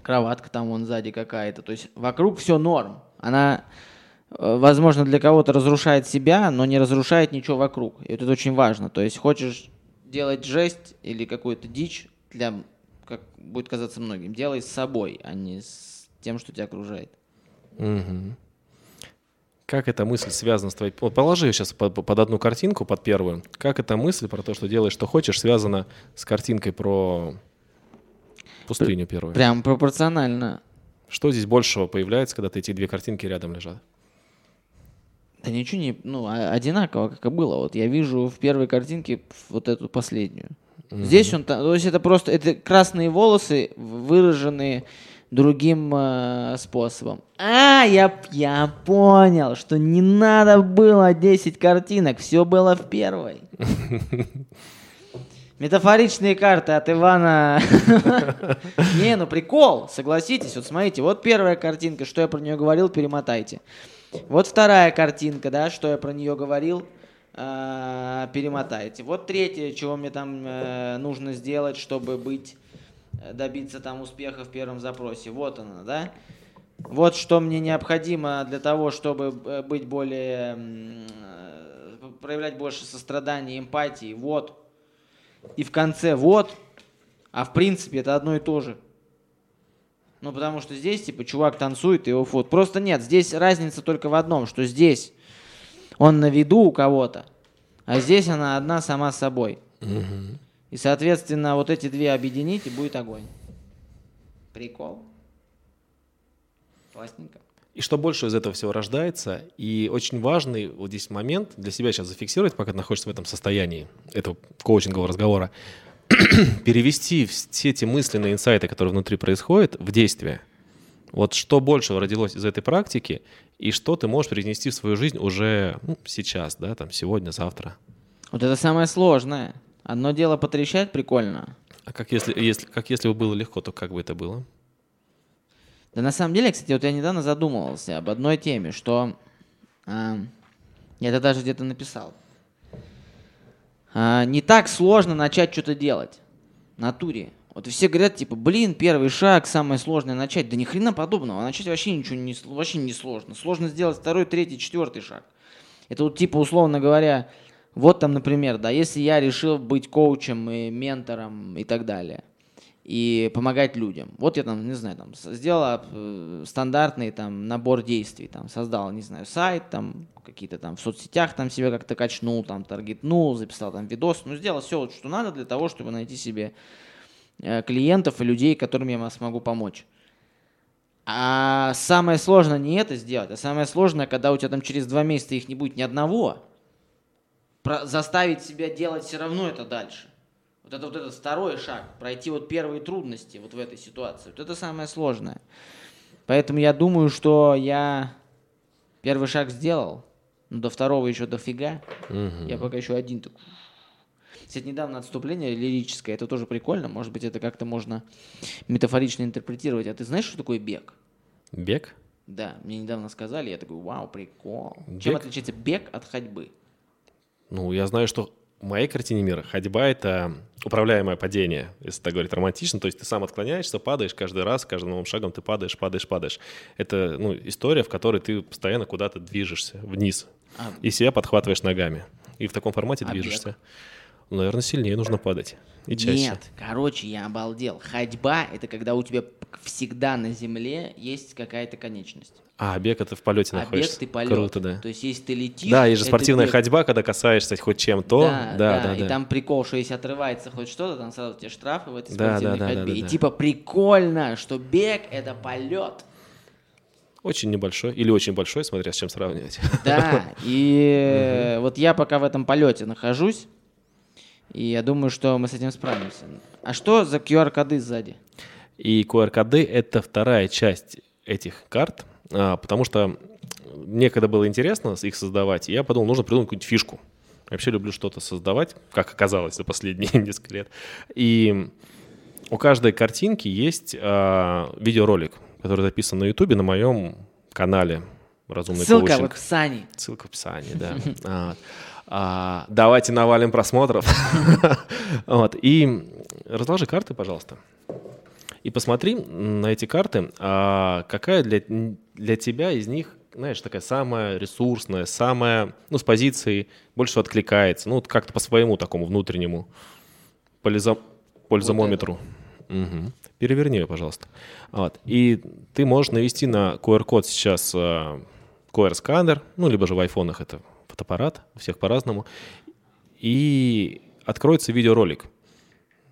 Кроватка там вон сзади какая-то. То есть вокруг все норм. Она, э, возможно, для кого-то разрушает себя, но не разрушает ничего вокруг. И вот это очень важно. То есть хочешь делать жесть или какую-то дичь для, как будет казаться многим, делай с собой, а не с тем, что тебя окружает. Угу. Как эта мысль связана с твоей... Вот положи ее сейчас под, под одну картинку, под первую. Как эта мысль про то, что делаешь, что хочешь, связана с картинкой про пустыню первую? Прям пропорционально. Что здесь большего появляется, когда эти две картинки рядом лежат? Да ничего не, ну, а, одинаково, как и было. Вот я вижу в первой картинке вот эту последнюю. Mm-hmm. Здесь он, то есть это просто, это красные волосы, выраженные другим э, способом. А, я, я понял, что не надо было 10 картинок, все было в первой. Метафоричные карты от Ивана. Не, ну прикол, согласитесь. Вот смотрите, вот первая картинка, что я про нее говорил, перемотайте. Вот вторая картинка, да, что я про нее говорил, э, перемотайте. Вот третья, чего мне там э, нужно сделать, чтобы быть, добиться там успеха в первом запросе. Вот она, да. Вот что мне необходимо для того, чтобы э, быть более, э, проявлять больше сострадания, эмпатии. Вот. И в конце вот. А в принципе это одно и то же. Ну, потому что здесь, типа, чувак танцует, и его фот. Просто нет, здесь разница только в одном, что здесь он на виду у кого-то, а здесь она одна сама собой. Угу. И, соответственно, вот эти две объединить, и будет огонь. Прикол. Классненько. И что больше из этого всего рождается. И очень важный вот здесь момент для себя сейчас зафиксировать, пока ты находишься в этом состоянии этого коучингового разговора. перевести все эти мысленные инсайты, которые внутри происходят, в действие. Вот что больше родилось из этой практики, и что ты можешь перенести в свою жизнь уже ну, сейчас, да, там, сегодня, завтра. Вот это самое сложное. Одно дело потрещать прикольно. А как если, если, как если бы было легко, то как бы это было? Да на самом деле, кстати, вот я недавно задумывался об одной теме, что э, я это даже где-то написал. А, не так сложно начать что-то делать. Натуре. Вот все говорят, типа, блин, первый шаг, самое сложное начать. Да ни хрена подобного. Начать вообще ничего не, вообще не сложно. Сложно сделать второй, третий, четвертый шаг. Это вот типа, условно говоря, вот там, например, да, если я решил быть коучем и ментором и так далее – и помогать людям. Вот я там, не знаю, там сделал э, стандартный там набор действий, там создал, не знаю, сайт, там какие-то там в соцсетях там себя как-то качнул, там таргетнул, записал там видос, ну сделал все, вот, что надо для того, чтобы найти себе э, клиентов и людей, которым я смогу помочь. А самое сложное не это сделать, а самое сложное, когда у тебя там через два месяца их не будет ни одного, заставить себя делать все равно это дальше. Вот это вот этот второй шаг, пройти вот первые трудности вот в этой ситуации. Вот это самое сложное. Поэтому я думаю, что я первый шаг сделал, но до второго еще дофига. Угу. Я пока еще один так. Кстати, недавно отступление лирическое, это тоже прикольно. Может быть, это как-то можно метафорично интерпретировать. А ты знаешь, что такое бег? Бег? Да, мне недавно сказали, я такой, вау, прикол. Бег? Чем отличается бег от ходьбы? Ну, я знаю, что в моей картине мира ходьба — это управляемое падение, если так говорить романтично. То есть ты сам отклоняешься, падаешь каждый раз, каждым новым шагом ты падаешь, падаешь, падаешь. Это ну, история, в которой ты постоянно куда-то движешься вниз а... и себя подхватываешь ногами. И в таком формате а движешься. Бег? Ну, наверное, сильнее нужно падать. И чаще. Нет, короче, я обалдел. Ходьба — это когда у тебя всегда на земле есть какая-то конечность. А, бег это в полете А находишься. бег ты полет. Круто, да. То есть если ты летишь... Да, есть же спортивная бег. ходьба, когда касаешься хоть чем-то. Да, да, да, и да. там прикол, что если отрывается хоть что-то, там сразу тебе штрафы в этой Да, спортивной да, да, ходьбе. да, и да. типа прикольно, что бег — это полет. Очень небольшой или очень большой, смотря с чем сравнивать. Да, и вот я пока в этом полете нахожусь, и я думаю, что мы с этим справимся. А что за QR-коды сзади? И QR-коды — это вторая часть этих карт, потому что мне когда было интересно их создавать, я подумал, нужно придумать какую-нибудь фишку. Я вообще люблю что-то создавать, как оказалось за последние несколько лет. И у каждой картинки есть а, видеоролик, который записан на YouTube на моем канале «Разумный Ссылка в коучинг». описании. Ссылка в описании, да. А, а, Давайте навалим просмотров. Вот, И разложи карты, пожалуйста. И посмотри на эти карты, а какая для, для тебя из них, знаешь, такая самая ресурсная, самая, ну, с позиции больше откликается, ну, вот как-то по своему такому внутреннему полизо- пользомометру. Мгм. Переверни ее, пожалуйста. Вот. И ты можешь навести на QR-код сейчас QR-сканер, ну, либо же в айфонах это фотоаппарат, у всех по-разному, и откроется видеоролик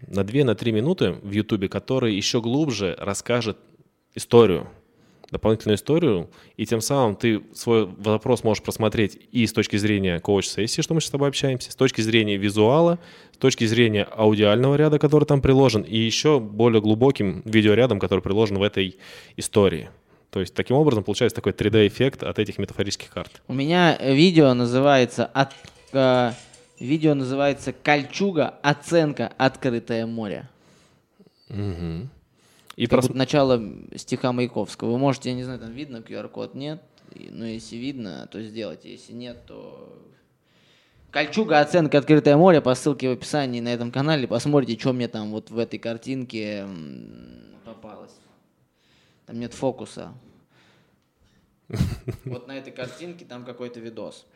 на 2-3 минуты в Ютубе, который еще глубже расскажет историю, дополнительную историю, и тем самым ты свой вопрос можешь просмотреть и с точки зрения коуч-сессии, что мы сейчас с тобой общаемся, с точки зрения визуала, с точки зрения аудиального ряда, который там приложен, и еще более глубоким видеорядом, который приложен в этой истории. То есть таким образом получается такой 3D-эффект от этих метафорических карт. У меня видео называется от, э, видео называется «Кольчуга. Оценка. Открытое море». И Как прос- будто начало стиха Маяковского. Вы можете, я не знаю, там видно QR-код, нет? Но если видно, то сделайте. Если нет, то... Кольчуга, оценка «Открытое море» по ссылке в описании на этом канале. Посмотрите, что мне там вот в этой картинке попалось. Там нет фокуса. Вот на этой картинке там какой-то видос.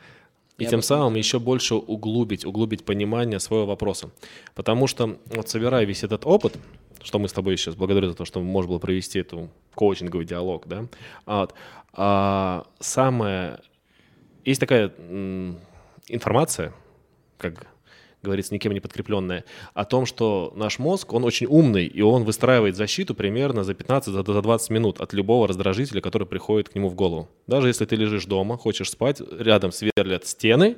И Я тем самым еще больше углубить, углубить понимание своего вопроса. Потому что, вот собирая весь этот опыт, что мы с тобой сейчас, благодарю за то, что можно было провести эту коучинговый диалог, да, вот, а, самое... Есть такая информация, как говорится, никем не подкрепленная, о том, что наш мозг, он очень умный, и он выстраивает защиту примерно за 15 за за 20 минут от любого раздражителя, который приходит к нему в голову. Даже если ты лежишь дома, хочешь спать, рядом сверлят стены,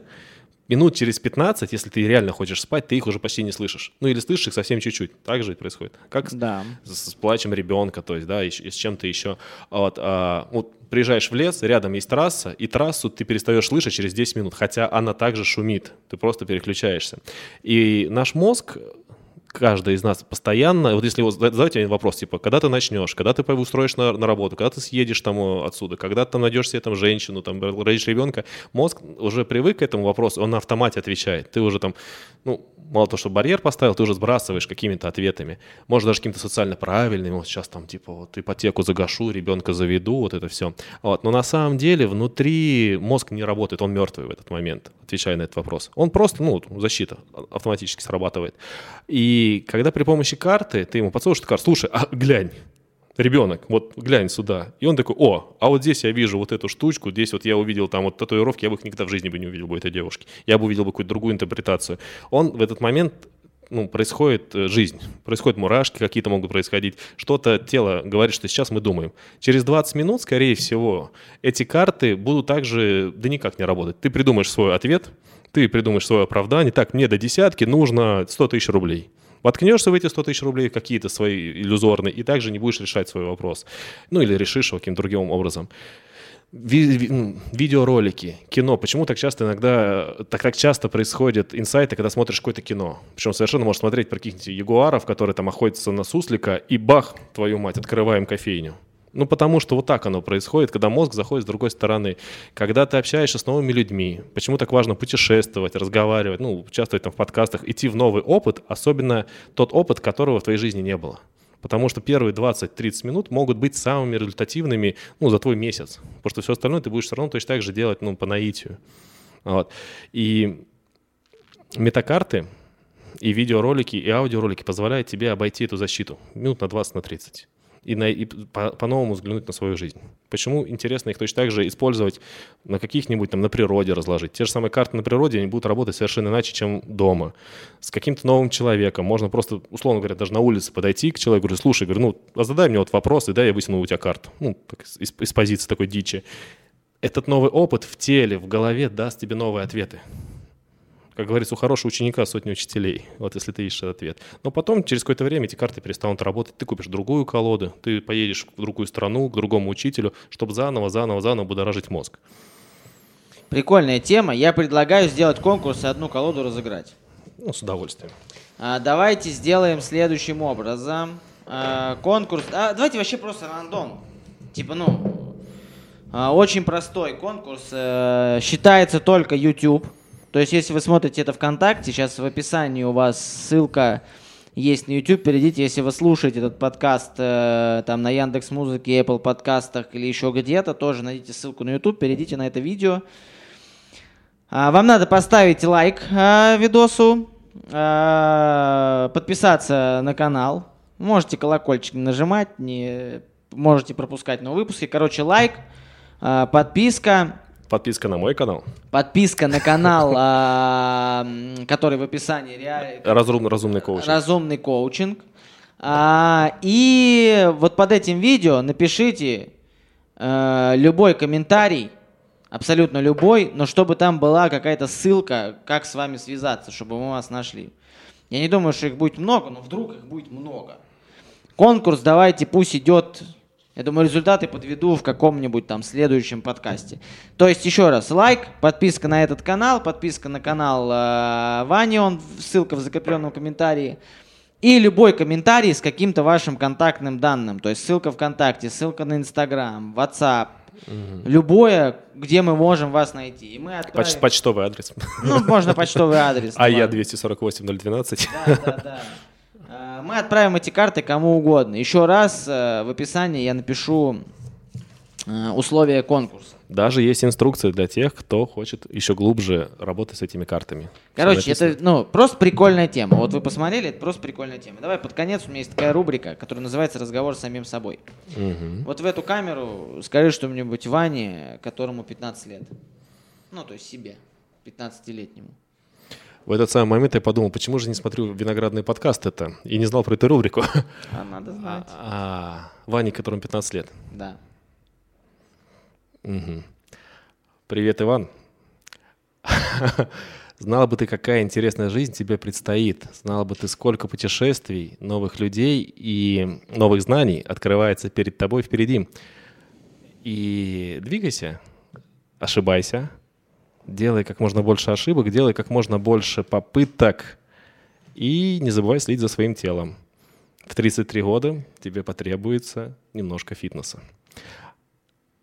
минут через 15, если ты реально хочешь спать, ты их уже почти не слышишь. Ну или слышишь их совсем чуть-чуть. Так же и происходит. Как Да. с, с плачем ребенка, то есть, да, и, и с чем-то еще. Вот, а, вот приезжаешь в лес, рядом есть трасса, и трассу ты перестаешь слышать через 10 минут, хотя она также шумит, ты просто переключаешься. И наш мозг, каждый из нас постоянно, вот если зада- задать один вопрос, типа, когда ты начнешь, когда ты устроишь на, на работу, когда ты съедешь там э, отсюда, когда ты там найдешь себе там женщину, там родишь ребенка, мозг уже привык к этому вопросу, он на автомате отвечает. Ты уже там, ну, мало того, что барьер поставил, ты уже сбрасываешь какими-то ответами. Может, даже каким-то социально правильным. Вот сейчас там, типа, вот ипотеку загашу, ребенка заведу, вот это все. Вот. Но на самом деле внутри мозг не работает, он мертвый в этот момент, отвечая на этот вопрос. Он просто, ну, вот защита автоматически срабатывает. И когда при помощи карты ты ему подсовываешь эту карту, слушай, а глянь, ребенок, вот глянь сюда. И он такой, о, а вот здесь я вижу вот эту штучку, здесь вот я увидел там вот татуировки, я бы их никогда в жизни бы не увидел бы этой девушки. Я бы увидел бы какую-то другую интерпретацию. Он в этот момент ну, происходит э, жизнь, происходят мурашки какие-то могут происходить, что-то тело говорит, что сейчас мы думаем. Через 20 минут, скорее всего, эти карты будут также, да никак не работать. Ты придумаешь свой ответ, ты придумаешь свое оправдание, так, мне до десятки нужно 100 тысяч рублей. Воткнешься в эти 100 тысяч рублей какие-то свои иллюзорные, и также не будешь решать свой вопрос. Ну, или решишь его каким-то другим образом. Ви- ви- видеоролики, кино. Почему так часто иногда, так, так часто происходят инсайты, когда смотришь какое-то кино? Причем совершенно можешь смотреть про каких-нибудь ягуаров, которые там охотятся на суслика, и бах, твою мать, открываем кофейню. Ну, потому что вот так оно происходит, когда мозг заходит с другой стороны. Когда ты общаешься с новыми людьми, почему так важно путешествовать, разговаривать, ну, участвовать там в подкастах, идти в новый опыт, особенно тот опыт, которого в твоей жизни не было. Потому что первые 20-30 минут могут быть самыми результативными ну, за твой месяц. Потому что все остальное ты будешь все равно точно так же делать ну, по наитию. Вот. И метакарты, И видеоролики, и аудиоролики позволяют тебе обойти эту защиту минут на 20, на 30 и, на, и по, по-новому взглянуть на свою жизнь. Почему интересно их точно так же использовать на каких-нибудь там на природе разложить? Те же самые карты на природе, они будут работать совершенно иначе, чем дома. С каким-то новым человеком. Можно просто, условно говоря, даже на улице подойти к человеку говорю, слушай, говорю, ну, а задай мне вот вопрос, и да, я вытяну у тебя карту. Ну, так, из, из позиции такой дичи. Этот новый опыт в теле, в голове даст тебе новые ответы. Как говорится, у хорошего ученика сотни учителей, вот если ты ищешь ответ. Но потом, через какое-то время, эти карты перестанут работать, ты купишь другую колоду, ты поедешь в другую страну, к другому учителю, чтобы заново, заново, заново будоражить мозг. Прикольная тема. Я предлагаю сделать конкурс и одну колоду разыграть. Ну, с удовольствием. А, давайте сделаем следующим образом. А, конкурс... А, давайте вообще просто рандом. Типа, ну, а, очень простой конкурс. А, считается только YouTube. То есть, если вы смотрите это ВКонтакте, сейчас в описании у вас ссылка есть на YouTube, перейдите, если вы слушаете этот подкаст э, там на Яндекс Музыке, Apple подкастах или еще где-то, тоже найдите ссылку на YouTube, перейдите на это видео. А, вам надо поставить лайк э, видосу, э, подписаться на канал, можете колокольчик нажимать, не можете пропускать новые выпуски. Короче, лайк, э, подписка. Подписка на мой канал. Подписка на канал, а, который в описании. Разум, разумный коучинг. Разумный коучинг. А, и вот под этим видео напишите а, любой комментарий, абсолютно любой, но чтобы там была какая-то ссылка, как с вами связаться, чтобы мы вас нашли. Я не думаю, что их будет много, но вдруг их будет много. Конкурс давайте пусть идет я думаю, результаты подведу в каком-нибудь там следующем подкасте. То есть, еще раз, лайк, подписка на этот канал, подписка на канал э, Вани, он, ссылка в закрепленном комментарии. И любой комментарий с каким-то вашим контактным данным. То есть ссылка ВКонтакте, ссылка на Инстаграм, WhatsApp. Угу. Любое, где мы можем вас найти. И мы отправим... Поч- почтовый адрес. Ну, можно почтовый адрес. А я 248 012. Да, да, да. Мы отправим эти карты кому угодно. Еще раз э, в описании я напишу э, условия конкурса. Даже есть инструкции для тех, кто хочет еще глубже работать с этими картами. Короче, это ну, просто прикольная тема. Вот вы посмотрели, это просто прикольная тема. Давай под конец у меня есть такая рубрика, которая называется «Разговор с самим собой». Угу. Вот в эту камеру скажи что-нибудь Ване, которому 15 лет. Ну, то есть себе, 15-летнему. В этот самый момент я подумал, почему же не смотрю виноградный подкаст это и не знал про эту рубрику. А надо знать. А, а, Ване, которому 15 лет. Да. Угу. Привет, Иван. Знала бы ты, какая интересная жизнь тебе предстоит. Знала бы ты, сколько путешествий, новых людей и новых знаний открывается перед тобой впереди. И двигайся, ошибайся, Делай как можно больше ошибок, делай как можно больше попыток. И не забывай следить за своим телом. В 33 года тебе потребуется немножко фитнеса.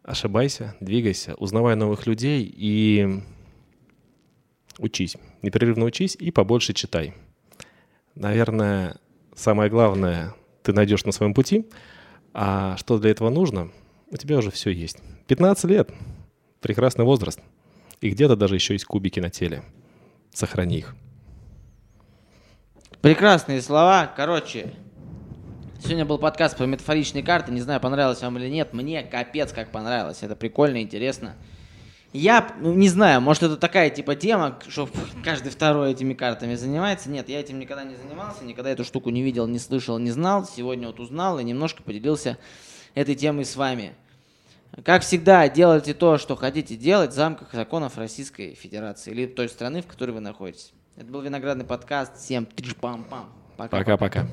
Ошибайся, двигайся, узнавай новых людей и учись. Непрерывно учись и побольше читай. Наверное, самое главное ты найдешь на своем пути. А что для этого нужно? У тебя уже все есть. 15 лет. Прекрасный возраст. И где-то даже еще есть кубики на теле. Сохрани их. Прекрасные слова. Короче, сегодня был подкаст про метафоричные карты. Не знаю, понравилось вам или нет. Мне капец как понравилось. Это прикольно, интересно. Я ну, не знаю, может это такая типа тема, что каждый второй этими картами занимается. Нет, я этим никогда не занимался, никогда эту штуку не видел, не слышал, не знал. Сегодня вот узнал и немножко поделился этой темой с вами. Как всегда, делайте то, что хотите делать в замках законов Российской Федерации или той страны, в которой вы находитесь. Это был Виноградный подкаст. Всем триш-пам-пам. Пока-пока. Пока.